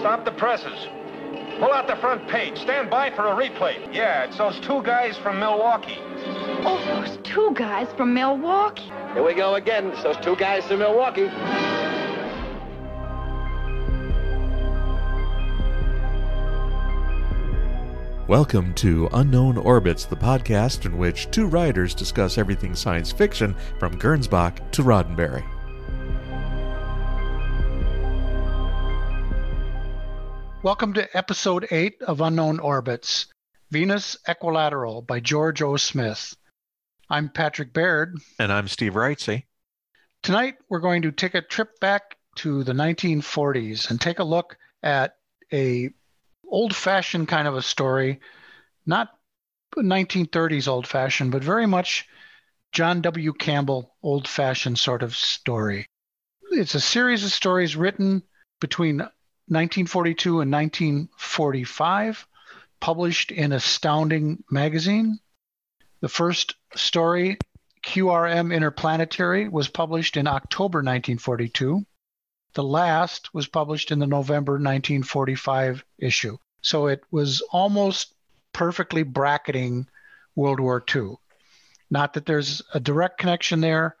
stop the presses. Pull out the front page. Stand by for a replay. Yeah, it's those two guys from Milwaukee. Oh, those two guys from Milwaukee. Here we go again. It's those two guys from Milwaukee. Welcome to Unknown Orbits, the podcast in which two writers discuss everything science fiction from Gernsback to Roddenberry. Welcome to episode 8 of Unknown Orbits Venus Equilateral by George O. Smith. I'm Patrick Baird. And I'm Steve Wrightsey. Tonight, we're going to take a trip back to the 1940s and take a look at a old fashioned kind of a story, not 1930s old fashioned, but very much John W. Campbell old fashioned sort of story. It's a series of stories written between 1942 and 1945, published in Astounding Magazine. The first story, QRM Interplanetary, was published in October 1942. The last was published in the November 1945 issue. So it was almost perfectly bracketing World War II. Not that there's a direct connection there,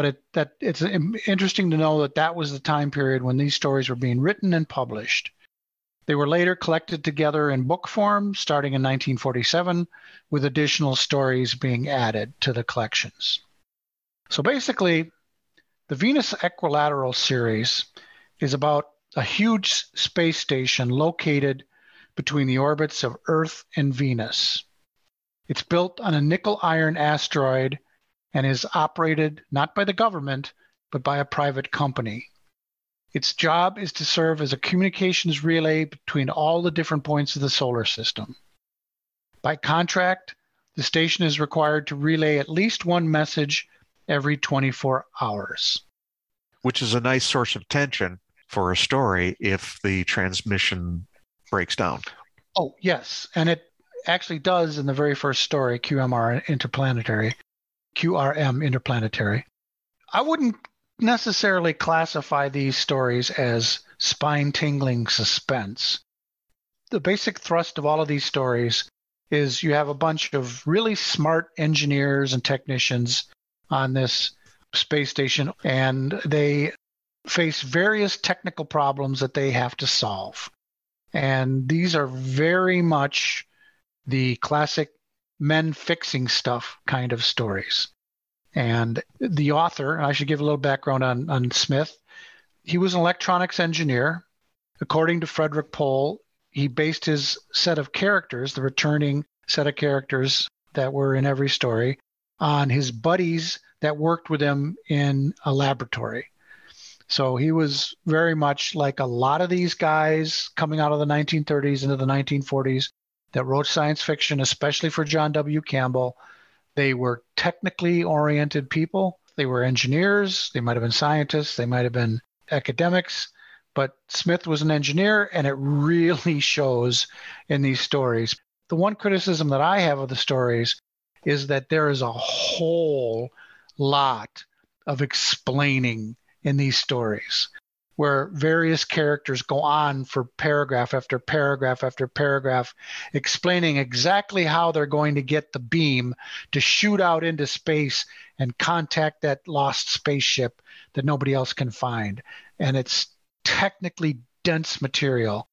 but it, that it's interesting to know that that was the time period when these stories were being written and published. They were later collected together in book form starting in 1947, with additional stories being added to the collections. So basically, the Venus Equilateral series is about a huge space station located between the orbits of Earth and Venus. It's built on a nickel iron asteroid and is operated not by the government, but by a private company. Its job is to serve as a communications relay between all the different points of the solar system. By contract, the station is required to relay at least one message every 24 hours. Which is a nice source of tension for a story if the transmission breaks down. Oh, yes. And it actually does in the very first story, QMR Interplanetary, QRM Interplanetary. I wouldn't necessarily classify these stories as spine tingling suspense. The basic thrust of all of these stories is you have a bunch of really smart engineers and technicians on this space station, and they face various technical problems that they have to solve. And these are very much the classic men fixing stuff kind of stories. And the author, I should give a little background on, on Smith. He was an electronics engineer. According to Frederik Pohl, he based his set of characters, the returning set of characters that were in every story, on his buddies that worked with him in a laboratory. So he was very much like a lot of these guys coming out of the 1930s into the 1940s that wrote science fiction, especially for John W. Campbell. They were technically oriented people. They were engineers. They might have been scientists. They might have been academics. But Smith was an engineer, and it really shows in these stories. The one criticism that I have of the stories is that there is a whole lot of explaining in these stories where various characters go on for paragraph after paragraph after paragraph explaining exactly how they're going to get the beam to shoot out into space and contact that lost spaceship that nobody else can find. And it's technically dense material.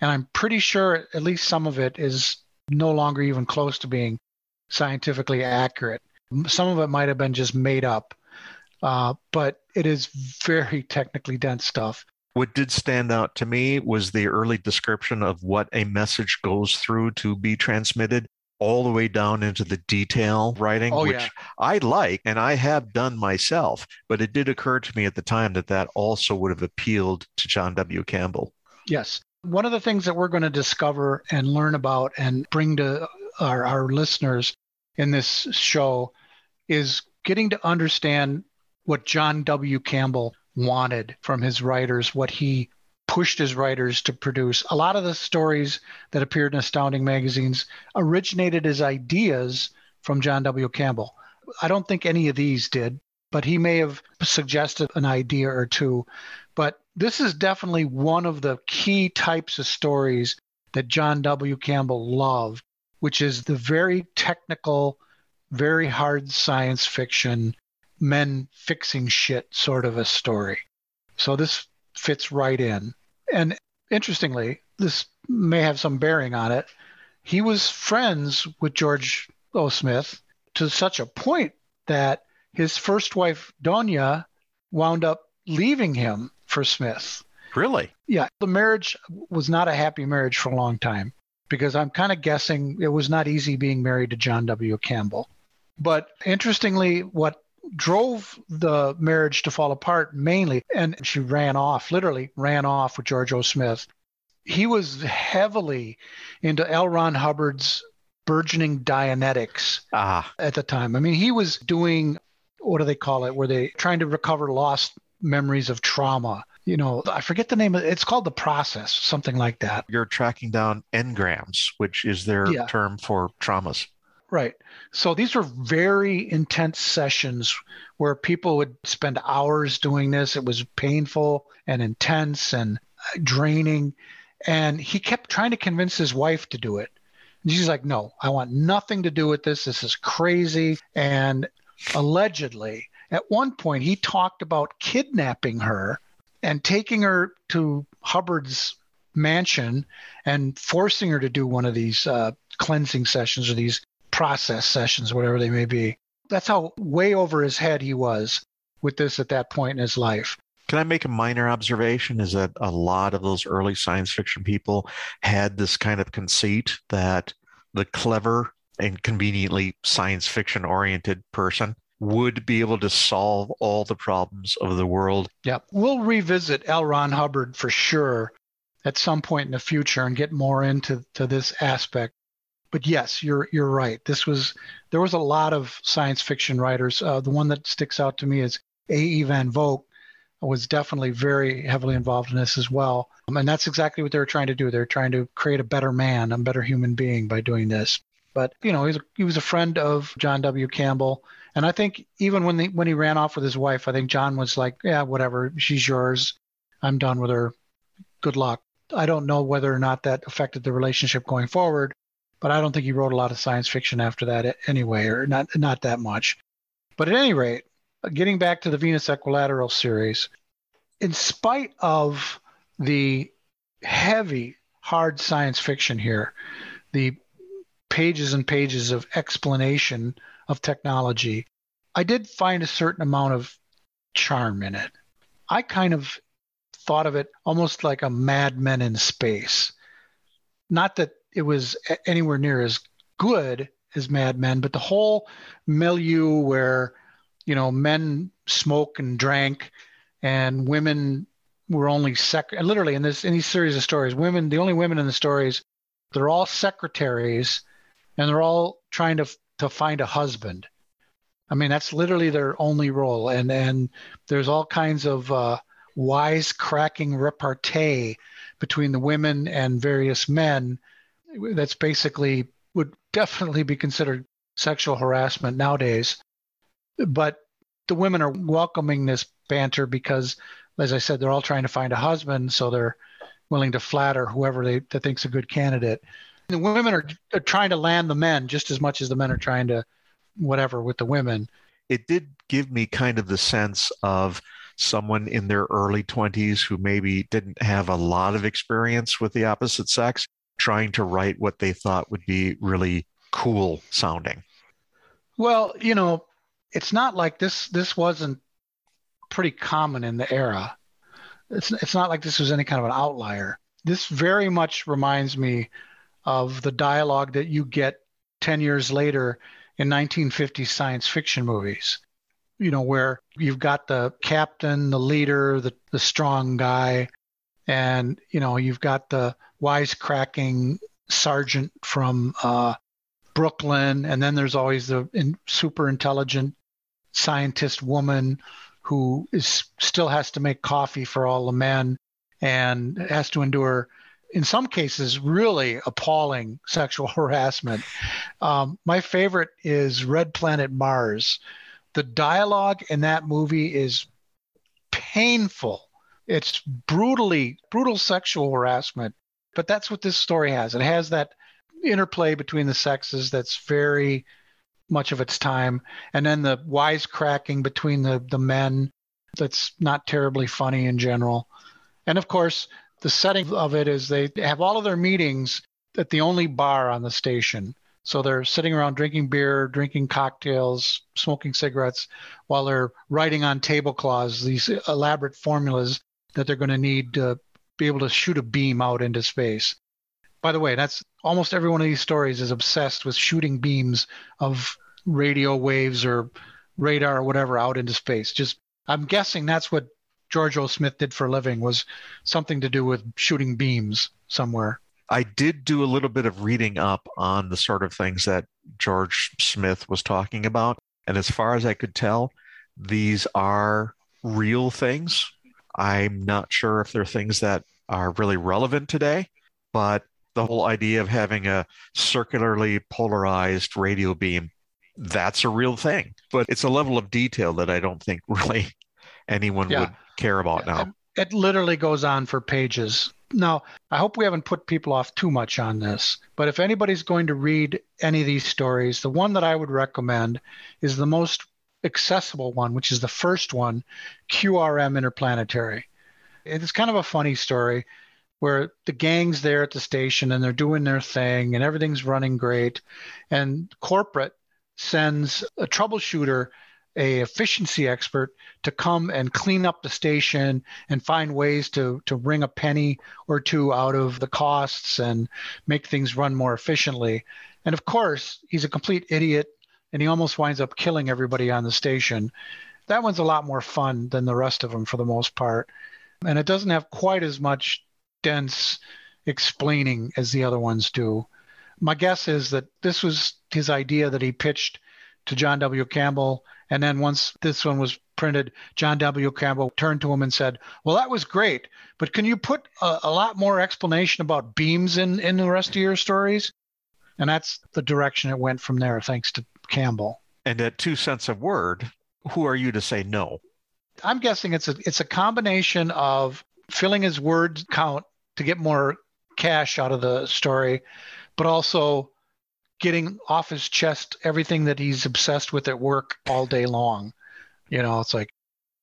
And I'm pretty sure at least some of it is no longer even close to being scientifically accurate. Some of it might have been just made up. Uh, but it is very technically dense stuff. What did stand out to me was the early description of what a message goes through to be transmitted, all the way down into the detail writing, oh, which yeah. I like and I have done myself. But it did occur to me at the time that that also would have appealed to John W. Campbell. Yes. One of the things that we're going to discover and learn about and bring to our, our listeners in this show is getting to understand what John W. Campbell wanted from his writers, what he pushed his writers to produce. A lot of the stories that appeared in astounding magazines originated as ideas from John W. Campbell. I don't think any of these did, but he may have suggested an idea or two. But this is definitely one of the key types of stories that John W. Campbell loved, which is the very technical, very hard science fiction, men fixing shit sort of a story. So this fits right in. And interestingly, this may have some bearing on it. He was friends with George O. Smith to such a point that his first wife, Doña, wound up leaving him for Smith. Really? Yeah, the marriage was not a happy marriage for a long time because I'm kind of guessing it was not easy being married to John W. Campbell. But interestingly, what drove the marriage to fall apart mainly, and she ran off, literally ran off with George O. Smith. He was heavily into L. Ron Hubbard's burgeoning Dianetics Ah, at the time. I mean, he was doing what do they call it? Were they trying to recover lost memories of trauma? You know, I forget the name of it. It's called the process, something like that. you're tracking down engrams, which is their Yeah. term for traumas. Right. So these were very intense sessions where people would spend hours doing this. It was painful and intense and draining. And he kept trying to convince his wife to do it. And she's like, no, I want nothing to do with this. This is crazy. And allegedly, at one point, he talked about kidnapping her and taking her to Hubbard's mansion and forcing her to do one of these uh, cleansing sessions or these process sessions, whatever they may be. That's how way over his head he was with this at that point in his life. Can I make a minor observation? Is that a lot of those early science fiction people had this kind of conceit that the clever and conveniently science fiction oriented person would be able to solve all the problems of the world. Yep. We'll revisit L. Ron Hubbard for sure at some point in the future and get more into to this aspect. But yes, you're you're right. This was there was a lot of science fiction writers. Uh, the one that sticks out to me is A.E. Van Vogt was definitely very heavily involved in this as well. Um, and that's exactly what they were trying to do. They're trying to create a better man, a better human being by doing this. But you know, he was, he was a friend of John W. Campbell, and I think even when the, when he ran off with his wife, I think John was like, "Yeah, whatever, she's yours. I'm done with her. Good luck." I don't know whether or not that affected the relationship going forward, but I don't think he wrote a lot of science fiction after that anyway, or not not that much. But at any rate, getting back to the Venus Equilateral series, in spite of the heavy, hard science fiction here, the pages and pages of explanation of technology, I did find a certain amount of charm in it. I kind of thought of it almost like a Mad Men in space. Not that it was anywhere near as good as Mad Men, but the whole milieu where, you know, men smoke and drank and women were only sec literally in this in these series of stories, women the only women in the stories, they're all secretaries and they're all trying to to find a husband. I mean, that's literally their only role. And and there's all kinds of uh, wisecracking repartee between the women and various men. That's basically would definitely be considered sexual harassment nowadays. But the women are welcoming this banter because, as I said, they're all trying to find a husband, so they're willing to flatter whoever they, they think's a good candidate. The women are, are trying to land the men just as much as the men are trying to whatever with the women. It did give me kind of the sense of someone in their early 20s who maybe didn't have a lot of experience with the opposite sex trying to write what they thought would be really cool sounding. Well, you know, it's not like this this wasn't pretty common in the era. It's it's not like this was any kind of an outlier. This very much reminds me of the dialogue that you get 10 years later in 1950 science fiction movies. You know, where you've got the captain, the leader, the, the strong guy, and, you know, you've got the wisecracking sergeant from uh, Brooklyn, and then there's always the in, super intelligent scientist woman who is still has to make coffee for all the men and has to endure in some cases really appalling sexual harassment. Um, my favorite is red planet mars. The dialogue in that movie is painful It's brutally, brutal sexual harassment. But that's what this story has. It has that interplay between the sexes that's very much of its time. And then the wisecracking between the, the men that's not terribly funny in general. And of course, the setting of it is they have all of their meetings at the only bar on the station. So they're sitting around drinking beer, drinking cocktails, smoking cigarettes, while they're writing on tablecloths these elaborate formulas that they're going to need to be able to shoot a beam out into space. By the way, that's almost every one of these stories is obsessed with shooting beams of radio waves or radar or whatever out into space. Just I'm guessing that's what George O. Smith did for a living was something to do with shooting beams somewhere. I did do a little bit of reading up on the sort of things that George Smith was talking about. And as far as I could tell, these are real things. I'm not sure if they're things that are really relevant today, but the whole idea of having a circularly polarized radio beam, that's a real thing. But it's a level of detail that I don't think really anyone yeah. would care about now. It literally goes on for pages. Now, I hope we haven't put people off too much on this, but if anybody's going to read any of these stories, the one that I would recommend is the most accessible one, which is the first one, QRM Interplanetary. It's kind of a funny story where the gang's there at the station and they're doing their thing and everything's running great. And corporate sends a troubleshooter a efficiency expert to come and clean up the station and find ways to to wring a penny or two out of the costs and make things run more efficiently. And of course, he's a complete idiot and he almost winds up killing everybody on the station. That one's a lot more fun than the rest of them for the most part. And it doesn't have quite as much dense explaining as the other ones do. My guess is that this was his idea that he pitched to John W. Campbell and then once this one was printed, John W. Campbell turned to him and said, Well, that was great, but can you put a, a lot more explanation about beams in, in the rest of your stories? And that's the direction it went from there, thanks to Campbell. And at two cents a word, who are you to say no? I'm guessing it's a it's a combination of filling his word count to get more cash out of the story, but also getting off his chest everything that he's obsessed with at work all day long. You know, it's like,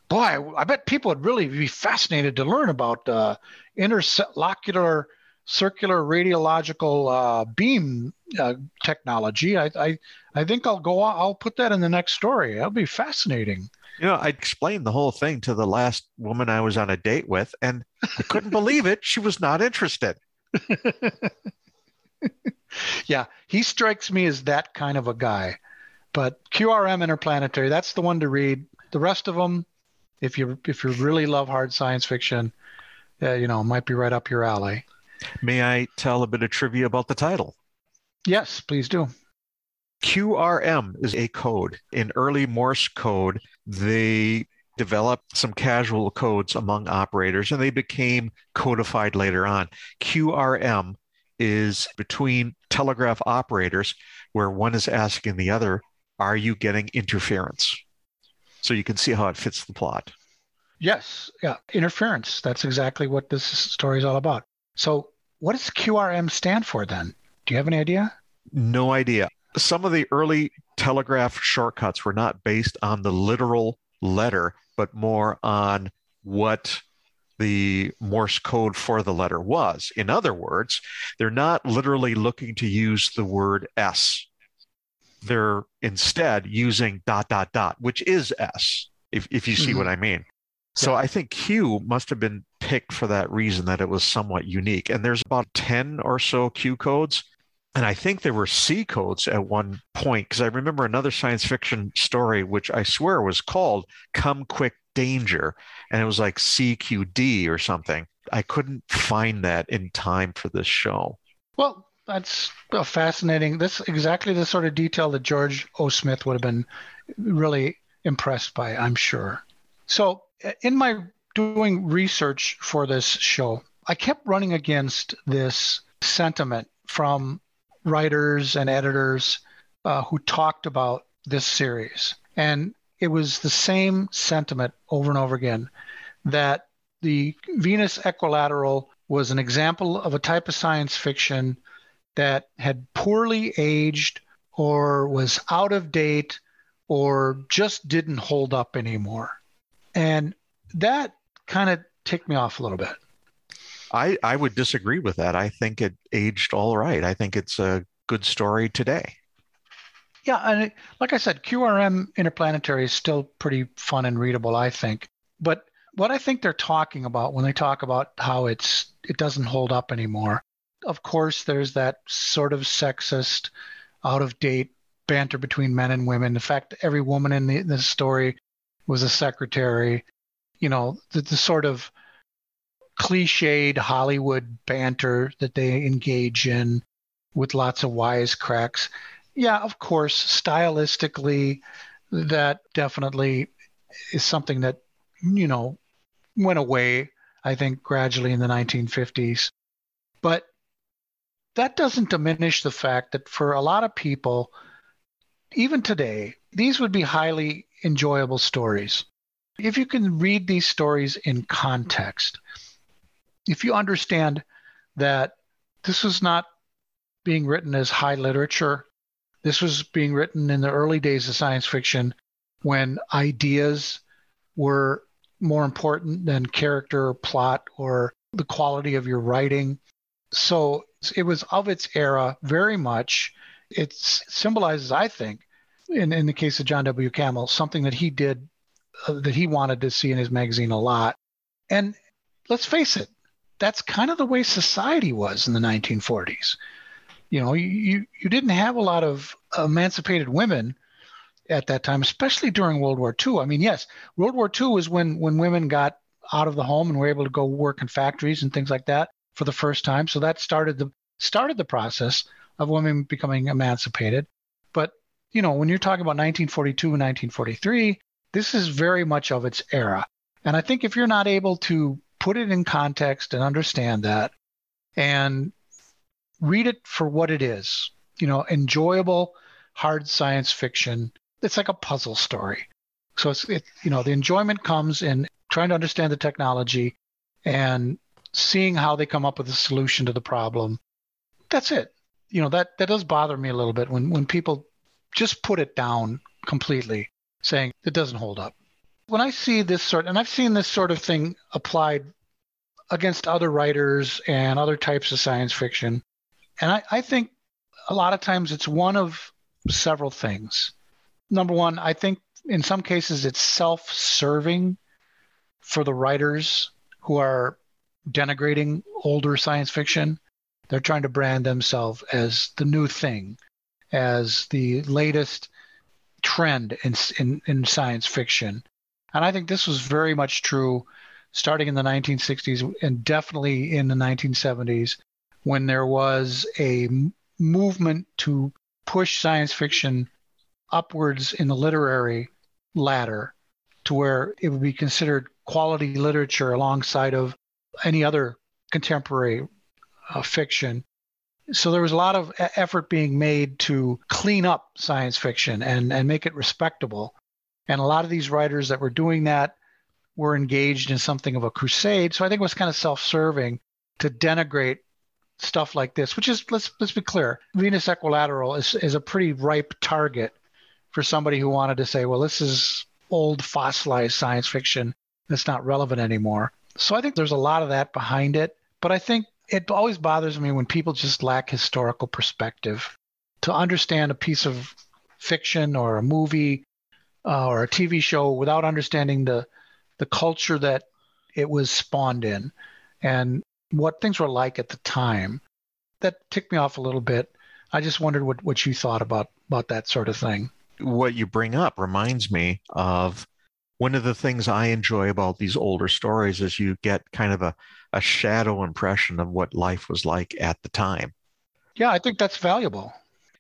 boy, I bet people would really be fascinated to learn about uh, interlocular circular radiological uh, beam uh, technology. I, I, I think I'll go. I'll put that in the next story. That'll be fascinating. You know, I explained the whole thing to the last woman I was on a date with, and I couldn't believe it. She was not interested. yeah, he strikes me as that kind of a guy. But QRM Interplanetary, that's the one to read. The rest of them, if you if you really love hard science fiction, uh, you know, might be right up your alley. May I tell a bit of trivia about the title? Yes, please do. QRM is a code. In early Morse code, they developed some casual codes among operators and they became codified later on. QRM is between telegraph operators where one is asking the other, Are you getting interference? So you can see how it fits the plot. Yes, yeah, interference. That's exactly what this story is all about. So, what does QRM stand for then? Do you have any idea? No idea. Some of the early telegraph shortcuts were not based on the literal letter, but more on what the Morse code for the letter was. In other words, they're not literally looking to use the word S. They're instead using dot, dot, dot, which is S, if, if you see mm-hmm. what I mean. So yeah. I think Q must have been picked for that reason that it was somewhat unique. And there's about 10 or so Q codes. And I think there were C codes at one point because I remember another science fiction story, which I swear was called Come Quick danger and it was like CQD or something. I couldn't find that in time for this show. Well, that's fascinating. That's exactly the sort of detail that George O. Smith would have been really impressed by, I'm sure. So, uh, in my doing research for this show, I kept running against this sentiment from writers and editors uh, who talked about this series. And it was the same sentiment over and over again that the Venus Equilateral was an example of a type of science fiction that had poorly aged or was out of date or just didn't hold up anymore. And that kind of ticked me off a little bit. I, I would disagree with that. I think it aged all right. I think it's a good story today. Yeah, and like I said, QRM Interplanetary is still pretty fun and readable, I think. But what I think they're talking about when they talk about how it's it doesn't hold up anymore, of course, there's that sort of sexist, out of date banter between men and women. In fact, every woman in the, the story was a secretary. You know, the, the sort of cliched Hollywood banter that they engage in with lots of wisecracks. Yeah, of course, stylistically, that definitely is something that, you know, went away, I think, gradually in the 1950s. But that doesn't diminish the fact that for a lot of people, even today, these would be highly enjoyable stories. If you can read these stories in context, if you understand that this was not being written as high literature, this was being written in the early days of science fiction when ideas were more important than character or plot or the quality of your writing. So it was of its era very much. It symbolizes, I think, in, in the case of John W. Campbell, something that he did that he wanted to see in his magazine a lot. And let's face it, that's kind of the way society was in the 1940s. You know, you, you didn't have a lot of emancipated women at that time, especially during World War II. I mean, yes, World War II was when when women got out of the home and were able to go work in factories and things like that for the first time. So that started the started the process of women becoming emancipated. But you know, when you're talking about 1942 and 1943, this is very much of its era. And I think if you're not able to put it in context and understand that and read it for what it is, you know, enjoyable hard science fiction it's like a puzzle story. So it's it, you know the enjoyment comes in trying to understand the technology and seeing how they come up with a solution to the problem. That's it. You know that that does bother me a little bit when when people just put it down completely, saying it doesn't hold up. When I see this sort, and I've seen this sort of thing applied against other writers and other types of science fiction, and I, I think a lot of times it's one of several things number one, I think in some cases it's self serving for the writers who are denigrating older science fiction. They're trying to brand themselves as the new thing, as the latest trend in, in, in science fiction. And I think this was very much true starting in the 1960s and definitely in the 1970s when there was a movement to push science fiction upwards in the literary ladder to where it would be considered quality literature alongside of any other contemporary uh, fiction. So there was a lot of effort being made to clean up science fiction and, and make it respectable. And a lot of these writers that were doing that were engaged in something of a crusade. So I think it was kind of self-serving to denigrate stuff like this, which is let's let's be clear, Venus Equilateral is, is a pretty ripe target for somebody who wanted to say, well, this is old fossilized science fiction that's not relevant anymore. So I think there's a lot of that behind it. But I think it always bothers me when people just lack historical perspective to understand a piece of fiction or a movie uh, or a TV show without understanding the the culture that it was spawned in and what things were like at the time. That ticked me off a little bit. I just wondered what, what you thought about about that sort of thing what you bring up reminds me of one of the things I enjoy about these older stories is you get kind of a, a shadow impression of what life was like at the time. Yeah, I think that's valuable.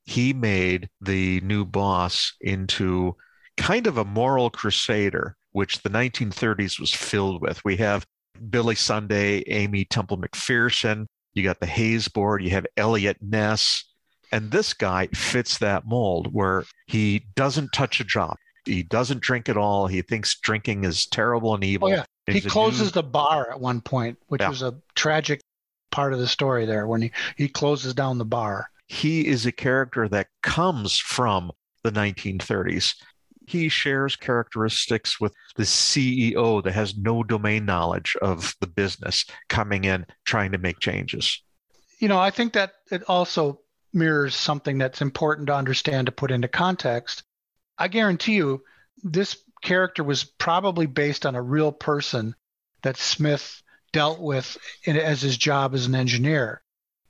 He made the new boss into kind of a moral crusader, which the 1930s was filled with. We have Billy Sunday, Aimee Semple McPherson, you got the Hays board, you have Eliot Ness, and this guy fits that mold where he doesn't touch a drop. He doesn't drink at all. He thinks drinking is terrible and oh, evil. Oh, yeah. he closes new- the bar at one point, which Yeah. was a tragic part of the story there when he, he closes down the bar. he is a character that comes from the 1930s. He shares characteristics with the CEO that has no domain knowledge of the business coming in trying to make changes. You know, I think that it also mirrors something that's important to understand to put into context. I guarantee you, this character was probably based on a real person that Smith dealt with in, as his job as an engineer.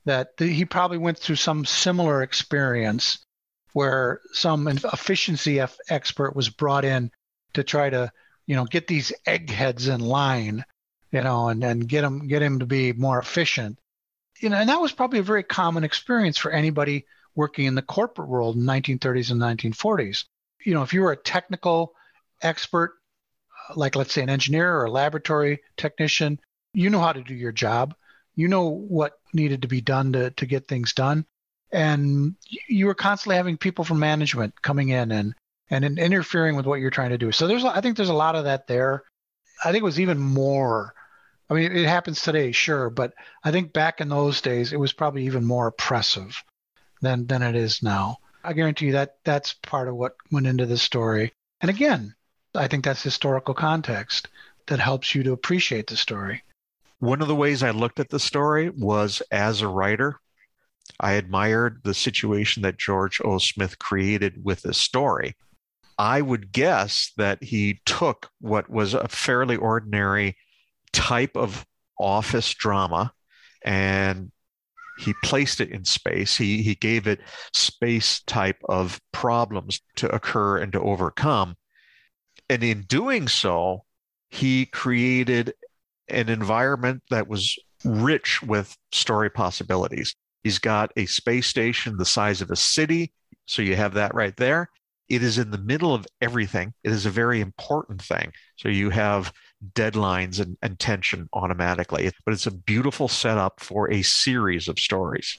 That the, he probably went through some similar experience where some efficiency f- expert was brought in to try to, you know, get these eggheads in line, you know, and, and get him get him to be more efficient. You know, and that was probably a very common experience for anybody working in the corporate world in 1930s and 1940s. You know, if you were a technical expert, like let's say an engineer or a laboratory technician, you know how to do your job. You know what needed to be done to, to get things done. And you were constantly having people from management coming in and, and in- interfering with what you're trying to do. So there's, I think there's a lot of that there. I think it was even more. I mean, it happens today, sure, but I think back in those days, it was probably even more oppressive than than it is now. I guarantee you that that's part of what went into this story. And again, I think that's historical context that helps you to appreciate the story. One of the ways I looked at the story was as a writer. I admired the situation that George O. Smith created with this story. I would guess that he took what was a fairly ordinary type of office drama and he placed it in space. He, he gave it space type of problems to occur and to overcome. And in doing so, he created an environment that was rich with story possibilities. He's got a space station the size of a city. So you have that right there. It is in the middle of everything. It is a very important thing. So you have deadlines and, and tension automatically, but it's a beautiful setup for a series of stories.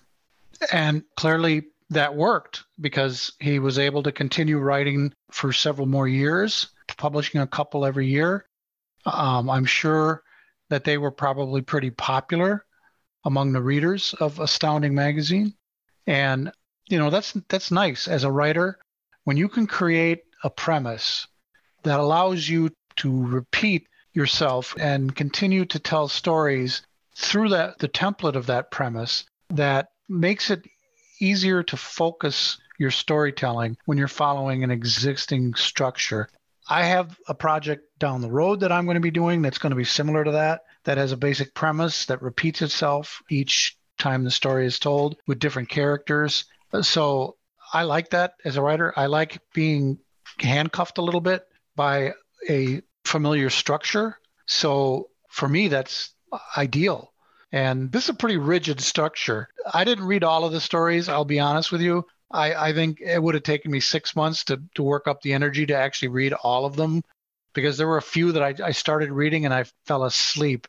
And clearly that worked because he was able to continue writing for several more years, publishing a couple every year. Um, I'm sure that they were probably pretty popular among the readers of Astounding Magazine. And you know that's that's nice as a writer when you can create a premise that allows you to repeat yourself and continue to tell stories through that the template of that premise that makes it easier to focus your storytelling when you're following an existing structure. I have a project down the road that I'm going to be doing that's going to be similar to that, that has a basic premise that repeats itself each time the story is told with different characters. So I like that as a writer. I like being handcuffed a little bit by a familiar structure. So for me, that's ideal. And this is a pretty rigid structure. I didn't read all of the stories, I'll be honest with you. I, I think it would have taken me six months to, to work up the energy to actually read all of them because there were a few that I, I started reading and I fell asleep,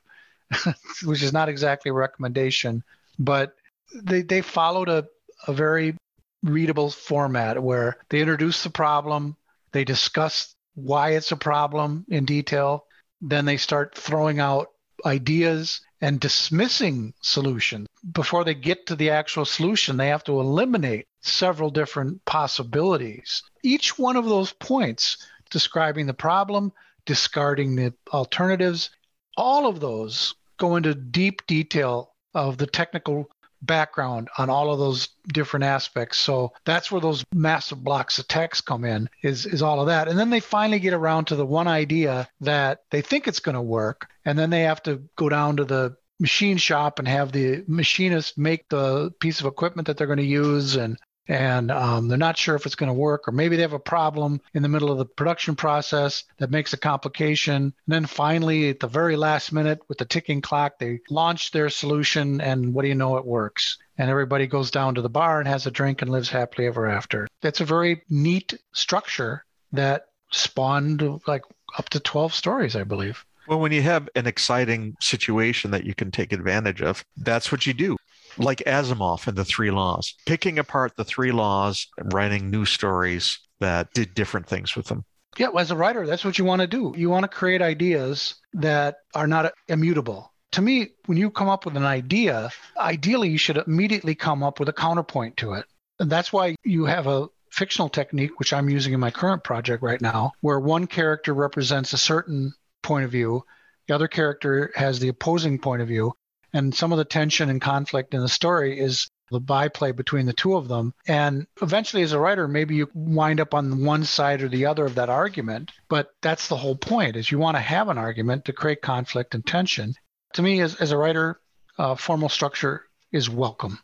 which is not exactly a recommendation. But they, they followed a, a very readable format where they introduce the problem, they discuss why it's a problem in detail, then they start throwing out ideas and dismissing solutions. Before they get to the actual solution, they have to eliminate several different possibilities. Each one of those points, describing the problem, discarding the alternatives, all of those go into deep detail of the technical background on all of those different aspects. So that's where those massive blocks of text come in is is all of that. And then they finally get around to the one idea that they think it's going to work and then they have to go down to the machine shop and have the machinist make the piece of equipment that they're going to use and and um, they're not sure if it's going to work, or maybe they have a problem in the middle of the production process that makes a complication. And then finally, at the very last minute, with the ticking clock, they launch their solution, and what do you know, it works. And everybody goes down to the bar and has a drink and lives happily ever after. That's a very neat structure that spawned like up to 12 stories, I believe. Well, when you have an exciting situation that you can take advantage of, that's what you do like Asimov and the Three Laws, picking apart the three laws, writing new stories that did different things with them. Yeah, as a writer, that's what you want to do. You want to create ideas that are not immutable. To me, when you come up with an idea, ideally you should immediately come up with a counterpoint to it. And that's why you have a fictional technique, which I'm using in my current project right now, where one character represents a certain point of view, the other character has the opposing point of view, and some of the tension and conflict in the story is the byplay between the two of them. And eventually, as a writer, maybe you wind up on one side or the other of that argument. But that's the whole point: is you want to have an argument to create conflict and tension. To me, as, as a writer, uh, formal structure is welcome.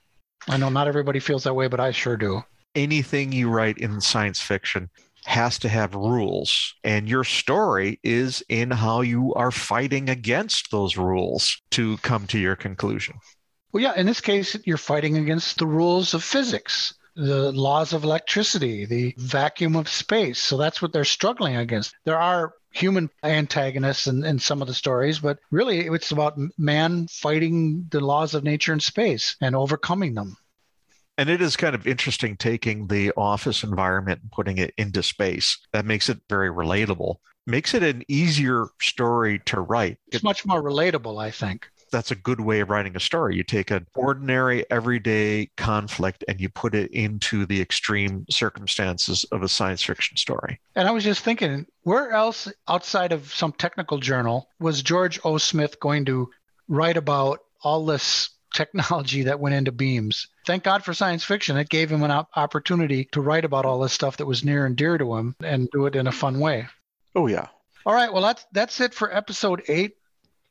I know not everybody feels that way, but I sure do. Anything you write in science fiction has to have rules, and your story is in how you are fighting against those rules to come to your conclusion. Well, yeah, in this case, you're fighting against the rules of physics, the laws of electricity, the vacuum of space. So that's what they're struggling against. There are human antagonists in, in some of the stories, but really it's about man fighting the laws of nature and space and overcoming them. And it is kind of interesting taking the office environment and putting it into space. That makes it very relatable. Makes it an easier story to write. It's much more relatable, I think. That's a good way of writing a story. You take an ordinary, everyday conflict and you put it into the extreme circumstances of a science fiction story. And I was just thinking, where else outside of some technical journal was George O. Smith going to write about all this technology that went into beams. Thank God for science fiction. It gave him an op- opportunity to write about all this stuff that was near and dear to him and do it in a fun way. Oh, yeah. All right. Well, that's, that's it for episode eight.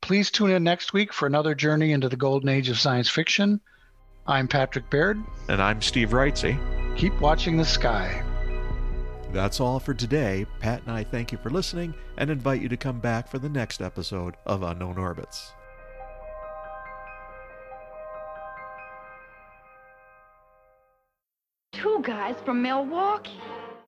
Please tune in next week for another journey into the golden age of science fiction. I'm Patrick Baird. And I'm Steve Wrightsey. Keep watching the sky. That's all for today. Pat and I thank you for listening and invite you to come back for the next episode of Unknown Orbits. Two guys from Milwaukee.